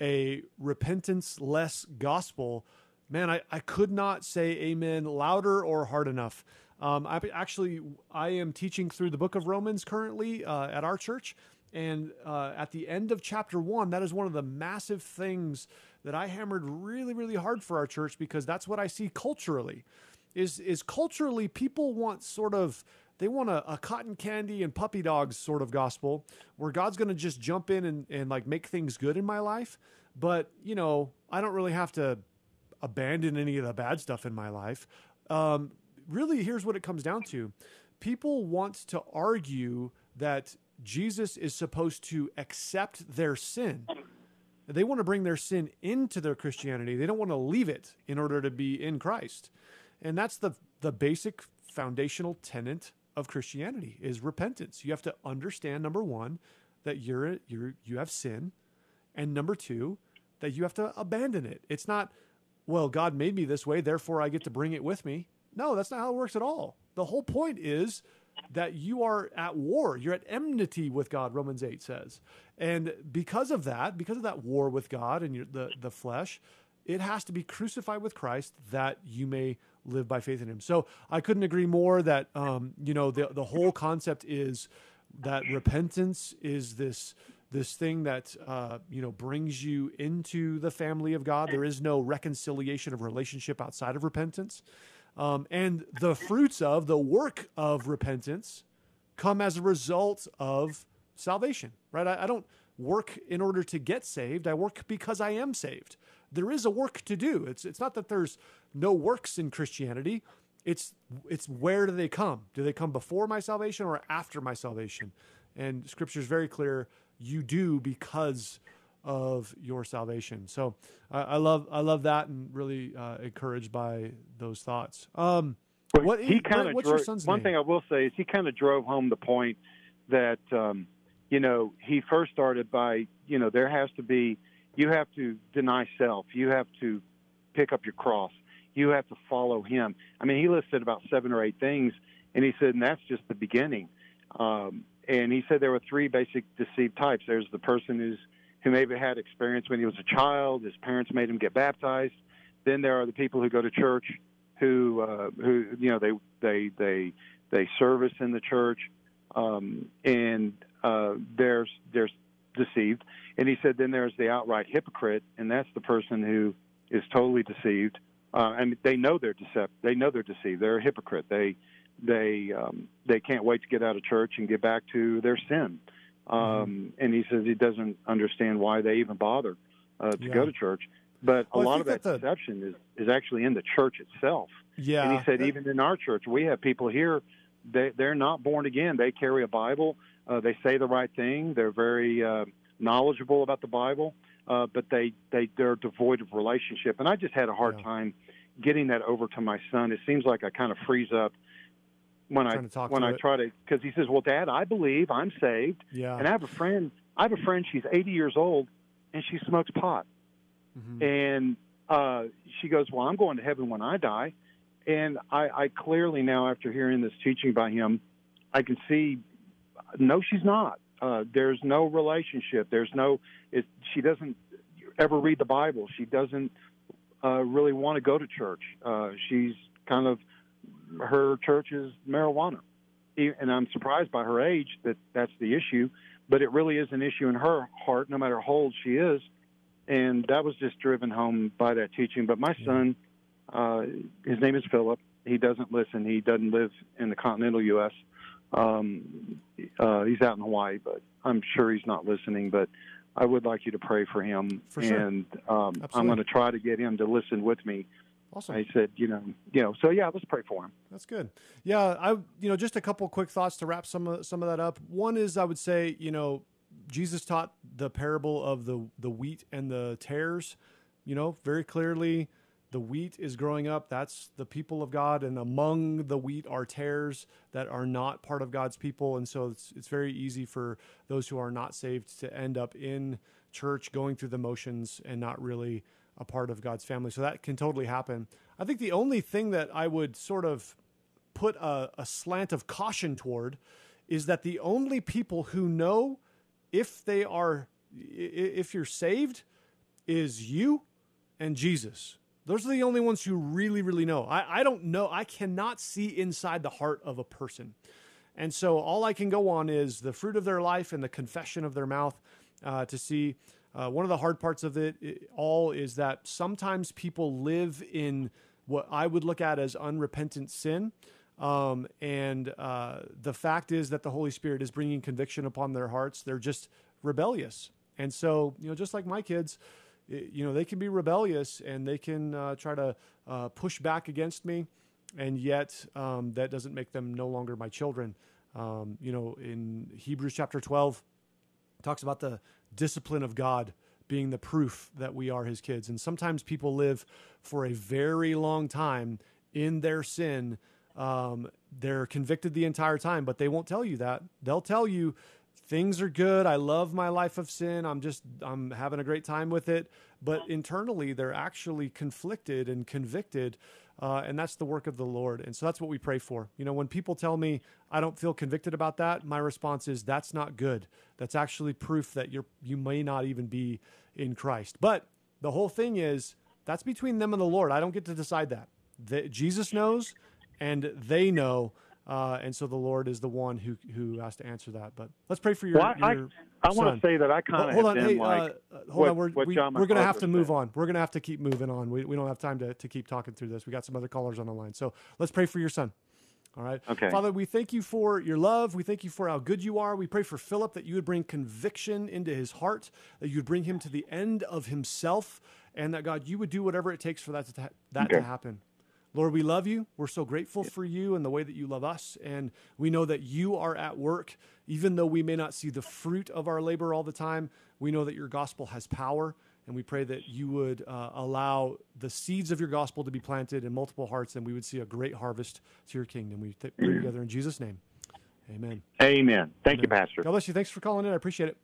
a repentance less gospel man I, I could not say amen louder or hard enough um, I actually I am teaching through the book of Romans currently uh, at our church, and uh, at the end of chapter one, that is one of the massive things that I hammered really really hard for our church because that's what I see culturally. Is is culturally people want sort of they want a, a, cotton candy and puppy dogs sort of gospel where God's going to just jump in and, and like make things good in my life. But, you know, I don't really have to abandon any of the bad stuff in my life. Um, really, here's what it comes down to people want to argue that Jesus is supposed to accept their sin. They want to bring their sin into their Christianity. They don't want to leave it in order to be in Christ. And that's the the basic foundational tenet of Christianity is repentance. You have to understand number 1 that you're you're you have sin and number 2 that you have to abandon it. It's not well, God made me this way, therefore I get to bring it with me. No, that's not how it works at all. The whole point is that you are at war. You're at enmity with God, Romans 8 says. And because of that, because of that war with God and your, the, the flesh, it has to be crucified with Christ that you may live by faith in him. So I couldn't agree more that, um, you know, the, the whole concept is that repentance is this this thing that uh, you know brings you into the family of God. There is no reconciliation of relationship outside of repentance. Um, and the fruits of the work of repentance come as a result of salvation, right? I, I, don't work in order to get saved. I work because I am saved. There is a work to do. It's, it's not that there's no works in Christianity. It's, it's where do they come? Do they come before my salvation or after my salvation? And scripture is very clear. You do because of your salvation. So I, I love I love that and really uh, encouraged by those thoughts. Um, well, what he kind of what's drove, your son's one name? thing I will say is he kind of drove home the point that um, you know he first started by you know there has to be you have to deny self you have to pick up your cross you have to follow him i mean he listed about seven or eight things and he said and that's just the beginning um, and he said there were three basic deceived types there's the person who's who maybe had experience when he was a child. His parents made him get baptized. Then there are the people who go to church, who uh, who you know they they they they service in the church, um, and uh, there's there's deceived. And he said, then there's the outright hypocrite, and that's the person who is totally deceived. Uh, and they know they're deceived. They know they're deceived. They're a hypocrite. They they um, they can't wait to get out of church and get back to their sin. Um, mm-hmm. And he says he doesn't understand why they even bother uh, to Yeah. go to church. But Well, a lot of that deception is, is actually in the church itself. Yeah. And he said, that- even in our church, we have people here. They they're not born again. They carry a Bible. Uh, they say the right thing. They're very uh, knowledgeable about the Bible, uh, but they they they're devoid of relationship. And I just had a hard Yeah. time getting that over to my son. It seems like I kind of freeze up when I Trying to talk when to I it. try to because he says, "Well, Dad, I believe I'm saved." Yeah. And I have a friend. I have a friend. She's 80 years old, and she smokes pot. Mhm. And uh, she goes, "Well, I'm going to heaven when I die." And I, I clearly now, after hearing this teaching by him, I can see, no, she's not. Uh, there's no relationship. There's no. It, she doesn't ever read the Bible. She doesn't uh, really want to go to church. Uh, she's kind of her church is marijuana, and I'm surprised by her age that that's the issue. But it really is an issue in her heart, no matter how old she is and that was just driven home by that teaching. But my son, uh, his name is Philip. He doesn't listen. He doesn't live in the continental U.S. Um, uh, he's out in Hawaii, but I'm sure he's not listening. But I would like you to pray for him, For sure. and um, I'm going to try to get him to listen with me. Awesome. I said, you know, you know. So yeah, let's pray for him. That's good. Yeah, I you know just a couple quick thoughts to wrap some of some of that up. One is I would say you know Jesus taught the parable of the the wheat and the tares. You know very clearly the wheat is growing up. That's the people of God, and among the wheat are tares that are not part of God's people. And so it's it's very easy for those who are not saved to end up in church, going through the motions, and not really a part of God's family. So that can totally happen. I think the only thing that I would sort of put a, a slant of caution toward is that the only people who know if they are if you're saved is you and Jesus. Those are the only ones who really, really know. I, I don't know. I cannot see inside the heart of a person. And so all I can go on is the fruit of their life and the confession of their mouth uh, to see. Uh, one of the hard parts of it all is that sometimes people live in what I would look at as unrepentant sin. Um, and uh, the fact is that the Holy Spirit is bringing conviction upon their hearts. They're just rebellious. And so, you know, just like my kids, you know, they can be rebellious and they can uh, try to uh, push back against me. And yet, um, that doesn't make them no longer my children. Um, you know, in Hebrews chapter 12, talks about the discipline of God being the proof that we are his kids. And sometimes people live for a very long time in their sin. Um, they're convicted the entire time, but they won't tell you that. They'll tell you things are good. I love my life of sin. I'm just, I'm having a great time with it. But internally, they're actually conflicted and convicted. Uh, and that's the work of the Lord. And so that's what we pray for. You know, when people tell me I don't feel convicted about that, my response is that's not good. That's actually proof that you're you may not even be in Christ. But the whole thing is that's between them and the Lord. I don't get to decide that. The, Jesus knows, and they know. Uh, and so the Lord is the one who who has to answer that. But let's pray for your. Well, I, your I, I want to say that I kind of hold on, hey, like, uh, uh, hold what- on. We're we, we're gonna have to move said. on. We're gonna have to keep moving on. We, we don't have time to, to keep talking through this. We got some other callers on the line. So let's pray for your son. All right. Okay. Father, we thank you for your love. We thank you for how good you are. We pray for Philip that you would bring conviction into his heart, that you would bring him to the end of himself, and that God, you would do whatever it takes for that to, that to happen. Lord, we love you. We're so grateful for you and the way that you love us. And we know that you are at work. Even though we may not see the fruit of our labor all the time, we know that your gospel has power. And we pray that you would uh, allow the seeds of your gospel to be planted in multiple hearts and we would see a great harvest to your kingdom. We th- pray together in Jesus' name. Amen. Amen. Thank you, Amen. Pastor. God bless you. Thanks for calling in. I appreciate it.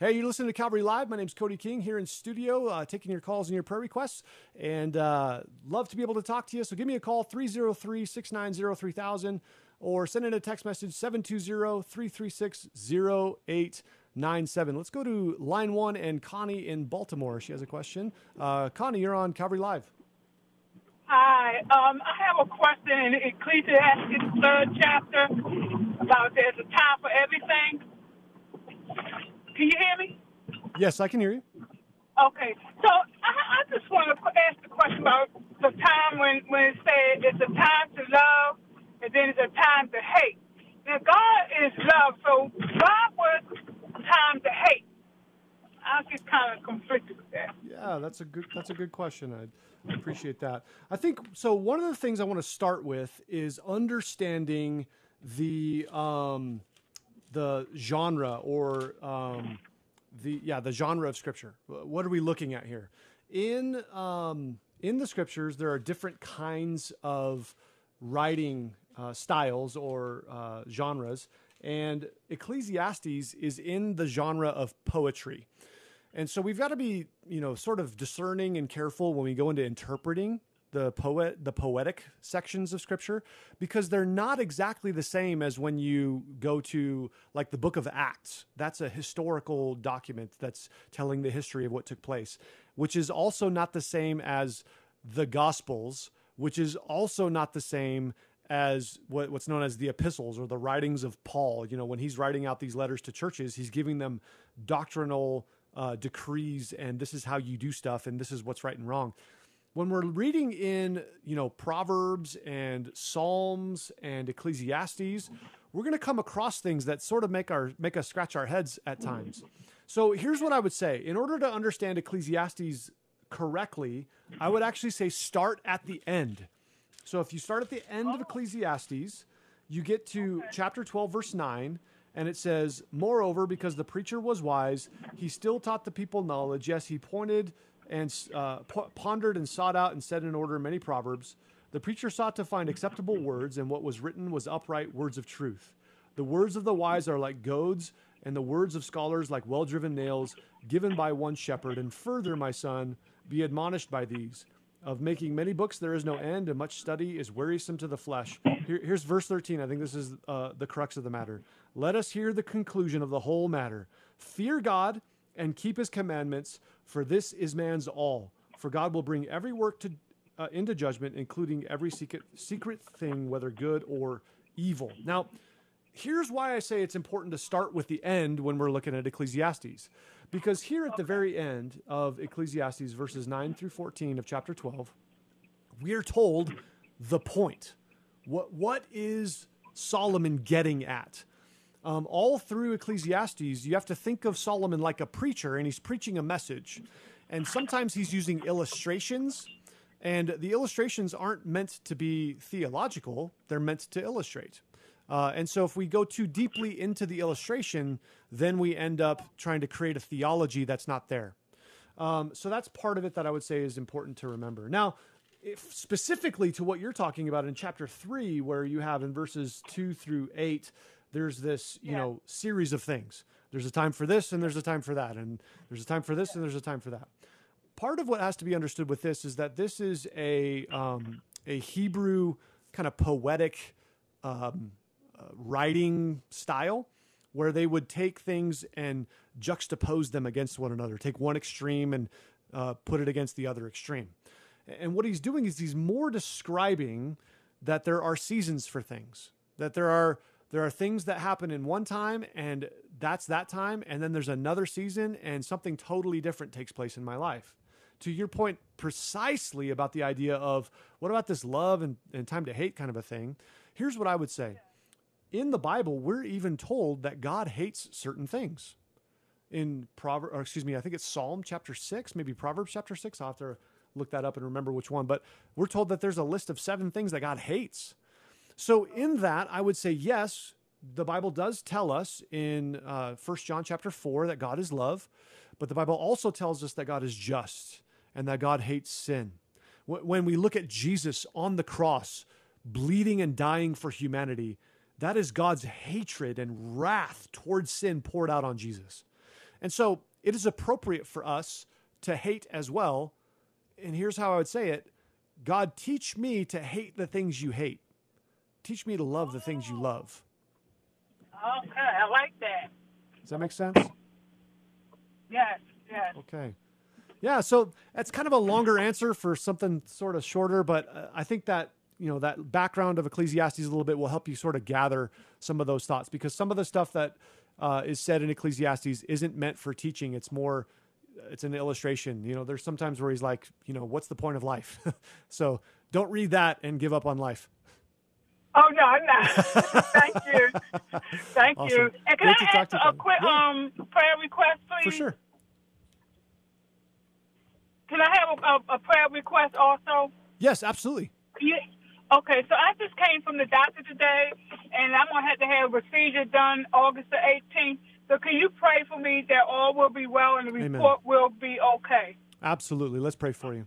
Hey, you're listening to Calvary Live. My name's Cody King here in studio, uh, taking your calls and your prayer requests. And uh, love to be able to talk to you. So give me a call, 303 690 3000, or send in a text message, 720 336 0897. Let's go to line one and Connie in Baltimore. She has a question. Uh, Connie, you're on Calvary Live. Hi, um, I have a question in Ecclesiastes third chapter about there's a time for everything. Can you hear me? Yes, I can hear you. Okay, so I, I just want to ask the question about the time when when it said it's a time to love and then it's a time to hate. Now God is love, so why was time to hate? I get kind of conflicted with that. Yeah, that's a good that's a good question. I appreciate that. I think so. One of the things I want to start with is understanding the um, the genre or um, the yeah the genre of scripture. What are we looking at here? In um, in the scriptures, there are different kinds of writing uh, styles or uh, genres, and Ecclesiastes is in the genre of poetry. And so we've got to be, you know, sort of discerning and careful when we go into interpreting the poet the poetic sections of scripture because they're not exactly the same as when you go to like the book of acts. That's a historical document that's telling the history of what took place which is also not the same as the gospels which is also not the same as what, what's known as the epistles or the writings of paul. You know when he's writing out these letters to churches he's giving them doctrinal uh, decrees and this is how you do stuff and this is what's right and wrong when we're reading in you know proverbs and psalms and ecclesiastes we're going to come across things that sort of make our make us scratch our heads at times. So here's what i would say. In order to understand ecclesiastes correctly i would actually say start at the end. So if you start at the end of ecclesiastes you get to chapter 12 verse 9 and it says moreover because the preacher was wise he still taught the people knowledge. Yes he pointed and uh, pondered and sought out and set in order many proverbs. The preacher sought to find acceptable words, and what was written was upright words of truth. The words of the wise are like goads, and the words of scholars like well driven nails, given by one shepherd. And further, my son, be admonished by these. Of making many books there is no end, and much study is wearisome to the flesh. Here, here's verse 13. I think this is uh, the crux of the matter. Let us hear the conclusion of the whole matter. Fear God and keep his commandments, for this is man's all. For God will bring every work to, uh, into judgment, including every secret, secret thing, whether good or evil. Now, here's why I say it's important to start with the end when we're looking at Ecclesiastes. Because here at the very end of Ecclesiastes, verses 9 through 14 of chapter 12, we are told the point. What, what is Solomon getting at? Um, all through Ecclesiastes, you have to think of Solomon like a preacher, and he's preaching a message. And sometimes he's using illustrations, and the illustrations aren't meant to be theological, they're meant to illustrate. Uh, and so, if we go too deeply into the illustration, then we end up trying to create a theology that's not there. Um, so, that's part of it that I would say is important to remember. Now, specifically to what you're talking about in chapter three, where you have in verses two through eight, there's this you yeah. know series of things. There's a time for this and there's a time for that. And there's a time for this and there's a time for that. Part of what has to be understood with this is that this is a um, a hebrew kind of poetic um, uh, writing style where they would take things and juxtapose them against one another. Take one extreme and uh, put it against the other extreme. And what he's doing is he's more describing that there are seasons for things that there are there are things that happen in one time and that's that time and then there's another season and something totally different takes place in my life. To your point precisely about the idea of what about this love and, and time to hate kind of a thing here's what i would say. In the bible we're even told that god hates certain things. In proverb or excuse me i think it's psalm chapter 6 maybe proverbs chapter 6 i'll have to look that up and remember which one but we're told that there's a list of seven things that god hates so in that, I would say yes. The Bible does tell us in uh, John chapter 4 that God is love, but the Bible also tells us that God is just and that God hates sin. When we look at Jesus on the cross, bleeding and dying for humanity, that is God's hatred and wrath towards sin poured out on Jesus. And so it is appropriate for us to hate as well. And here's how I would say it God, teach me to hate the things you hate. Teach me to love the things you love. Okay, I like that. Does that make sense? Yes, yes. Okay. Yeah, so that's kind of a longer answer for something sort of shorter, but uh, I think that you know that background of Ecclesiastes a little bit will help you sort of gather some of those thoughts because some of the stuff that uh, is said in Ecclesiastes isn't meant for teaching. It's more, it's an illustration. You know, there's sometimes where he's like, you know, what's the point of life? so don't read that and give up on life. Oh no, I'm not. Thank you, thank Awesome. you. And can Great I ask a quick Yeah. um prayer request, please? For sure. Can I have a, a, a prayer request also? Yes, absolutely. Yeah. Okay, so I just came from the doctor today, and I'm gonna have to have a procedure done August the 18th. So can you pray for me that all will be well and the Amen. report will be okay? Absolutely. Let's pray for you.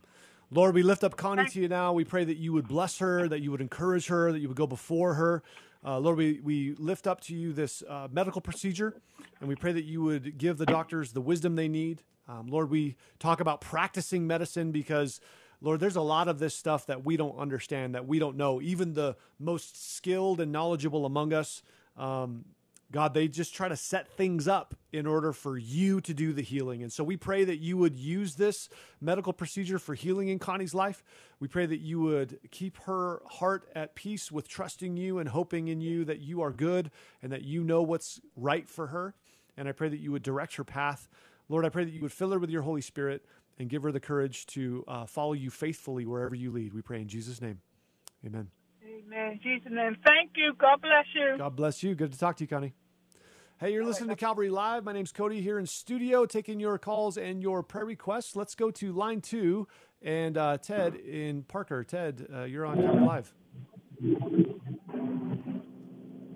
Lord, we lift up Connie to you now. We pray that you would bless her, that you would encourage her, that you would go before her. Uh, Lord, we, we lift up to you this uh, medical procedure, and we pray that you would give the doctors the wisdom they need. Um, Lord, we talk about practicing medicine because, Lord, there's a lot of this stuff that we don't understand, that we don't know. Even the most skilled and knowledgeable among us, um, God, they just try to set things up in order for you to do the healing. And so we pray that you would use this medical procedure for healing in Connie's life. We pray that you would keep her heart at peace with trusting you and hoping in you that you are good and that you know what's right for her. And I pray that you would direct her path. Lord, I pray that you would fill her with your Holy Spirit and give her the courage to uh, follow you faithfully wherever you lead. We pray in Jesus' name. Amen. Amen. Jesus' name. Thank you. God bless you. God bless you. Good to talk to you, Connie. Hey, you're listening to Calvary Live. My name's Cody here in studio, taking your calls and your prayer requests. Let's go to line two and uh, Ted in Parker. Ted, uh, you're on Calvary Live.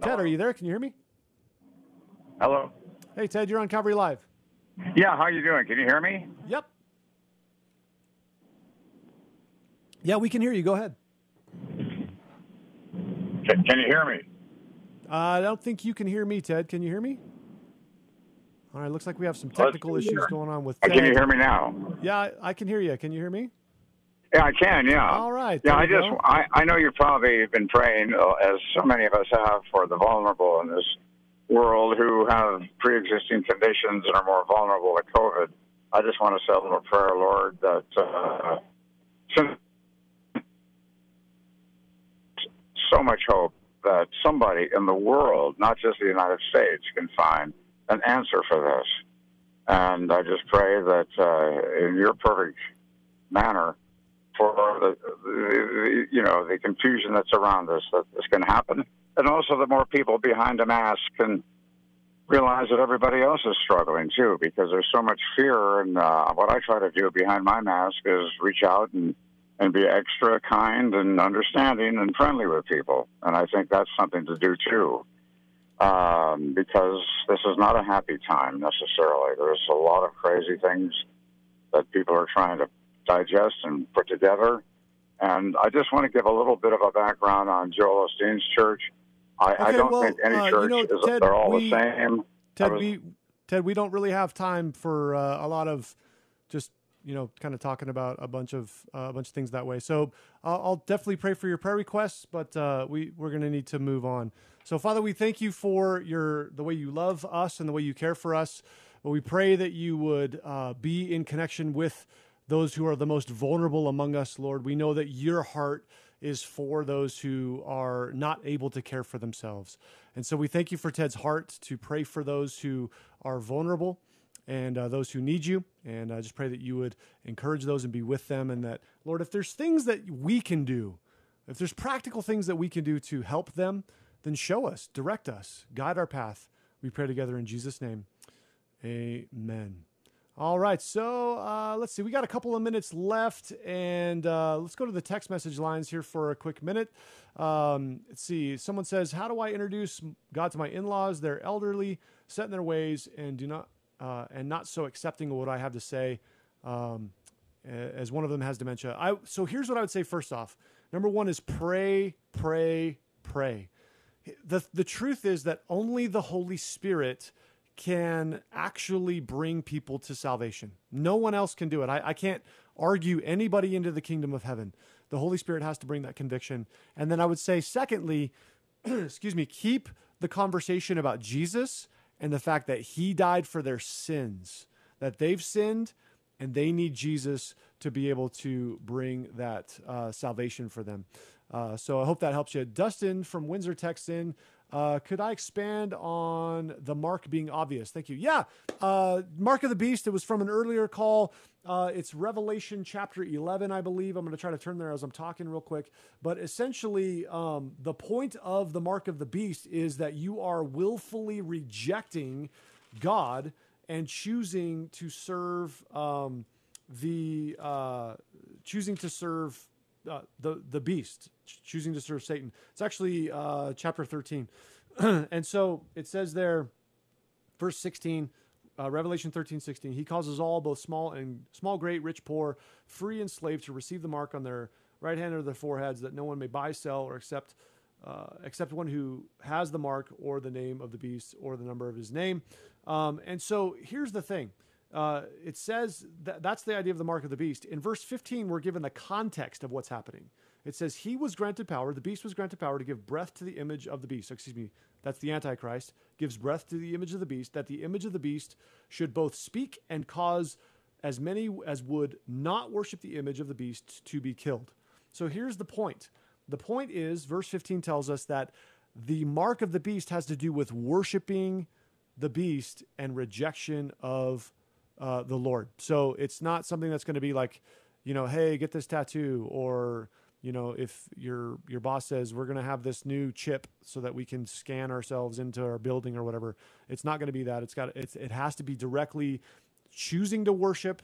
Ted, are you there? Can you hear me? Hello. Hey, Ted, you're on Calvary Live. Yeah, how are you doing? Can you hear me? Yep. Yeah, we can hear you. Go ahead. Can, can you hear me? Uh, I don't think you can hear me, Ted. Can you hear me? All right, looks like we have some technical issues going on with Ted. Can you hear me now? Yeah, I- I can hear you. Can you hear me? Yeah, I can. Yeah. All right. Yeah, I just. I, I know you've probably been praying, uh, as so many of us have, for the vulnerable in this world who have pre-existing conditions and are more vulnerable to COVID. I just want to say a little prayer, Lord, that uh, so much hope that somebody in the world, not just the United States, can find an answer for this. And I just pray that uh, in your perfect manner, for the, the you know the confusion that's around us that this can happen, and also that more people behind a mask can realize that everybody else is struggling too, because there's so much fear. And uh, what I try to do behind my mask is reach out and and be extra kind and understanding and friendly with people, and I think that's something to do too. Um, because this is not a happy time necessarily. There's a lot of crazy things that people are trying to digest and put together. And I just want to give a little bit of a background on Joel Osteen's church. I, I don't well, think any uh, you church know, is Ted, they're all we- the same. Ted, was- we Ted, we don't really have time for uh, a lot of just you know kind of talking about a bunch of uh, a bunch of things that way. So I'll, I'll definitely pray for your prayer requests, but uh, we we're going to need to move on. So Father, we thank you for your the way you love us and the way you care for us. But we pray that you would uh, be in connection with those who are the most vulnerable among us, Lord. We know that your heart is for those who are not able to care for themselves. And so we thank you for Ted's heart to pray for those who are vulnerable and uh, those who need you. And I just pray that you would encourage those and be with them. And that, Lord, if there's things that we can do, if there's practical things that we can do to help them, then show us, direct us, guide our path. We pray together in Jesus' name. Amen. All right, so uh, let's see. We got a couple of minutes left, and uh, let's go to the text message lines here for a quick minute. Um, let's see. Someone says, "How do I introduce God to my in-laws? They're elderly, set in their ways, and do not uh, and not so accepting of what I have to say." Um, as one of them has dementia. I so here's what I would say. First off, number one is pray, pray, pray. The the truth is that only the Holy Spirit can actually bring people to salvation. No one else can do it. I, I can't argue anybody into the kingdom of heaven. The Holy Spirit has to bring that conviction. And then I would say, secondly, excuse me, keep the conversation about Jesus and the fact that he died for their sins, that they've sinned and they need Jesus to be able to bring that uh, salvation for them. Uh, so I hope that helps you. Dustin from Windsor texts in Uh, could I expand on the mark being obvious? Thank you. Yeah, uh, mark of the beast. It was from an earlier call. Uh, it's Revelation chapter 11, I believe. I'm going to try to turn there as I'm talking real quick. But essentially, um, the point of the mark of the beast is that you are willfully rejecting God and choosing to serve um, the uh, choosing to serve uh, the the beast, choosing to serve Satan. It's actually uh, chapter 13, and so it says there, verse 16. Uh, Revelation 13, 16. He causes all, both small and small, great, rich, poor, free and slave, to receive the mark on their right hand or their foreheads, that no one may buy, sell, or accept, uh, except one who has the mark or the name of the beast or the number of his name. Um, and so here's the thing. Uh, it says that that's the idea of the mark of the beast. In verse 15, we're given the context of what's happening. It says, He was granted power, the beast was granted power to give breath to the image of the beast. excuse me, that's the Antichrist, gives breath to the image of the beast, that the image of the beast should both speak and cause as many as would not worship the image of the beast to be killed. So here's the point. The point is, verse 15 tells us that the mark of the beast has to do with worshiping the beast and rejection of uh, the Lord. So it's not something that's going to be like, you know, hey, get this tattoo, or you know, if your your boss says we're going to have this new chip so that we can scan ourselves into our building or whatever, it's not going to be that. It's got it's it has to be directly choosing to worship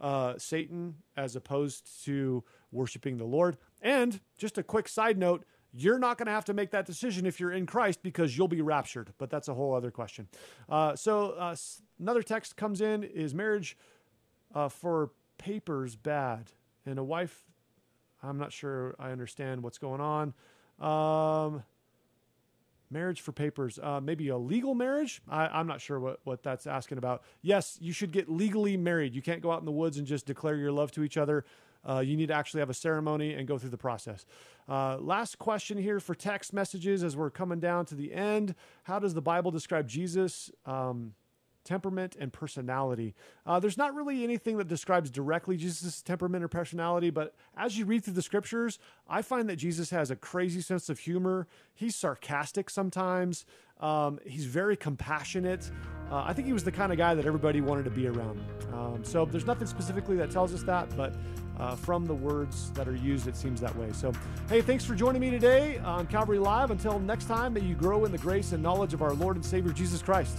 uh, Satan as opposed to worshiping the Lord. And just a quick side note, you're not going to have to make that decision if you're in Christ because you'll be raptured, but that's a whole other question. Uh, so, uh, another text comes in Is marriage uh, for papers bad? And a wife, I'm not sure I understand what's going on. Um, marriage for papers, uh, maybe a legal marriage. I, am not sure what, what that's asking about. Yes, you should get legally married. You can't go out in the woods and just declare your love to each other. Uh, you need to actually have a ceremony and go through the process. Uh, last question here for text messages as we're coming down to the end. How does the Bible describe Jesus? Um, temperament and personality. Uh, there's not really anything that describes directly Jesus' temperament or personality, but as you read through the scriptures, I find that Jesus has a crazy sense of humor. He's sarcastic sometimes. Um, he's very compassionate. Uh, I think he was the kind of guy that everybody wanted to be around. Um, so there's nothing specifically that tells us that, but uh, from the words that are used, it seems that way. So, hey, thanks for joining me today on Calvary Live. Until next time, may you grow in the grace and knowledge of our Lord and Savior Jesus Christ.